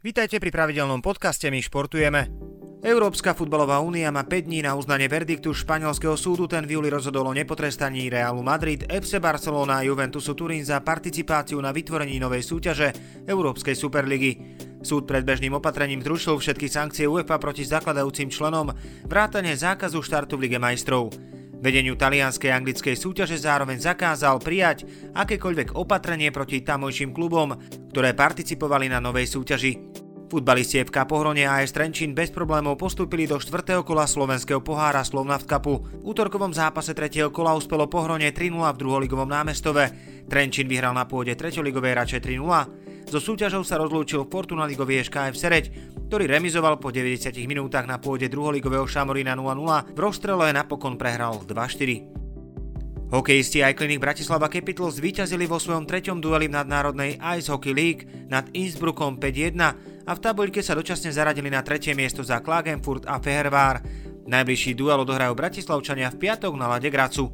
Vítajte pri pravidelnom podcaste My športujeme. Európska futbalová únia má 5 dní na uznanie verdiktu španielského súdu, ten v júli rozhodol o nepotrestaní Realu Madrid, FC Barcelona a Juventusu Turín za participáciu na vytvorení novej súťaže Európskej superligy. Súd predbežným opatrením zrušil všetky sankcie UEFA proti zakladajúcim členom, vrátane zákazu štartu v Lige majstrov. Vedeniu talianskej a anglickej súťaže zároveň zakázal prijať akékoľvek opatrenie proti tamojším klubom, ktoré participovali na novej súťaži. Futbalisti FK Pohronie a AS Trenčín bez problémov postúpili do 4. kola slovenského pohára Slovnaft Cupu. V útorkovom zápase 3. kola uspelo Pohronie 3-0 v druholigovom námestove. Trenčín vyhral na pôde 3. ligovej rače 3-0. So súťažou sa rozlúčil Fortuna Ligový KF Sereď, ktorý remizoval po 90 minútach na pôde druholigového Šamorína 0-0, v rozstrele napokon prehral 2-4. Hokejisti Iclinic Bratislava Capitals zvíťazili vo svojom treťom dueli v nadnárodnej Ice Hockey League nad Innsbruckom 5-1 a v tabuľke sa dočasne zaradili na tretie miesto za Klagenfurt a Fehervár. Najbližší duel odohrajú Bratislavčania v piatok na Lade Gracu.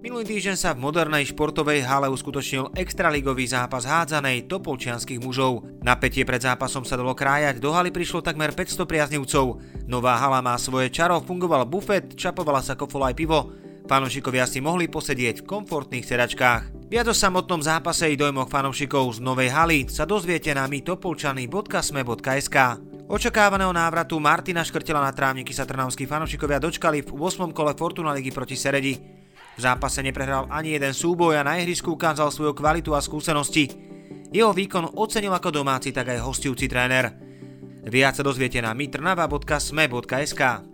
Minulý týždeň sa v modernej športovej hale uskutočnil extraligový zápas hádzanej topolčianských mužov. Napätie pred zápasom sa dalo krájať, do haly prišlo takmer 500 priaznivcov. Nová hala má svoje čaro, fungoval bufet, čapovala sa kofol aj pivo. Fanúšikovia si mohli posedieť v komfortných sedačkách. Viac o samotnom zápase i dojmoch fanúšikov z Novej haly sa dozviete na mytopolčany.sme.sk. Očakávaného návratu Martina Škrtela na trávniky sa trnavskí fanúšikovia dočkali v 8. kole Fortuna ligy proti Seredi. V zápase neprehral ani jeden súboj a na ihrisku ukázal svoju kvalitu a skúsenosti. Jeho výkon ocenil ako domáci, tak aj hostujúci tréner. Viac sa dozviete na mitrnava.sme.sk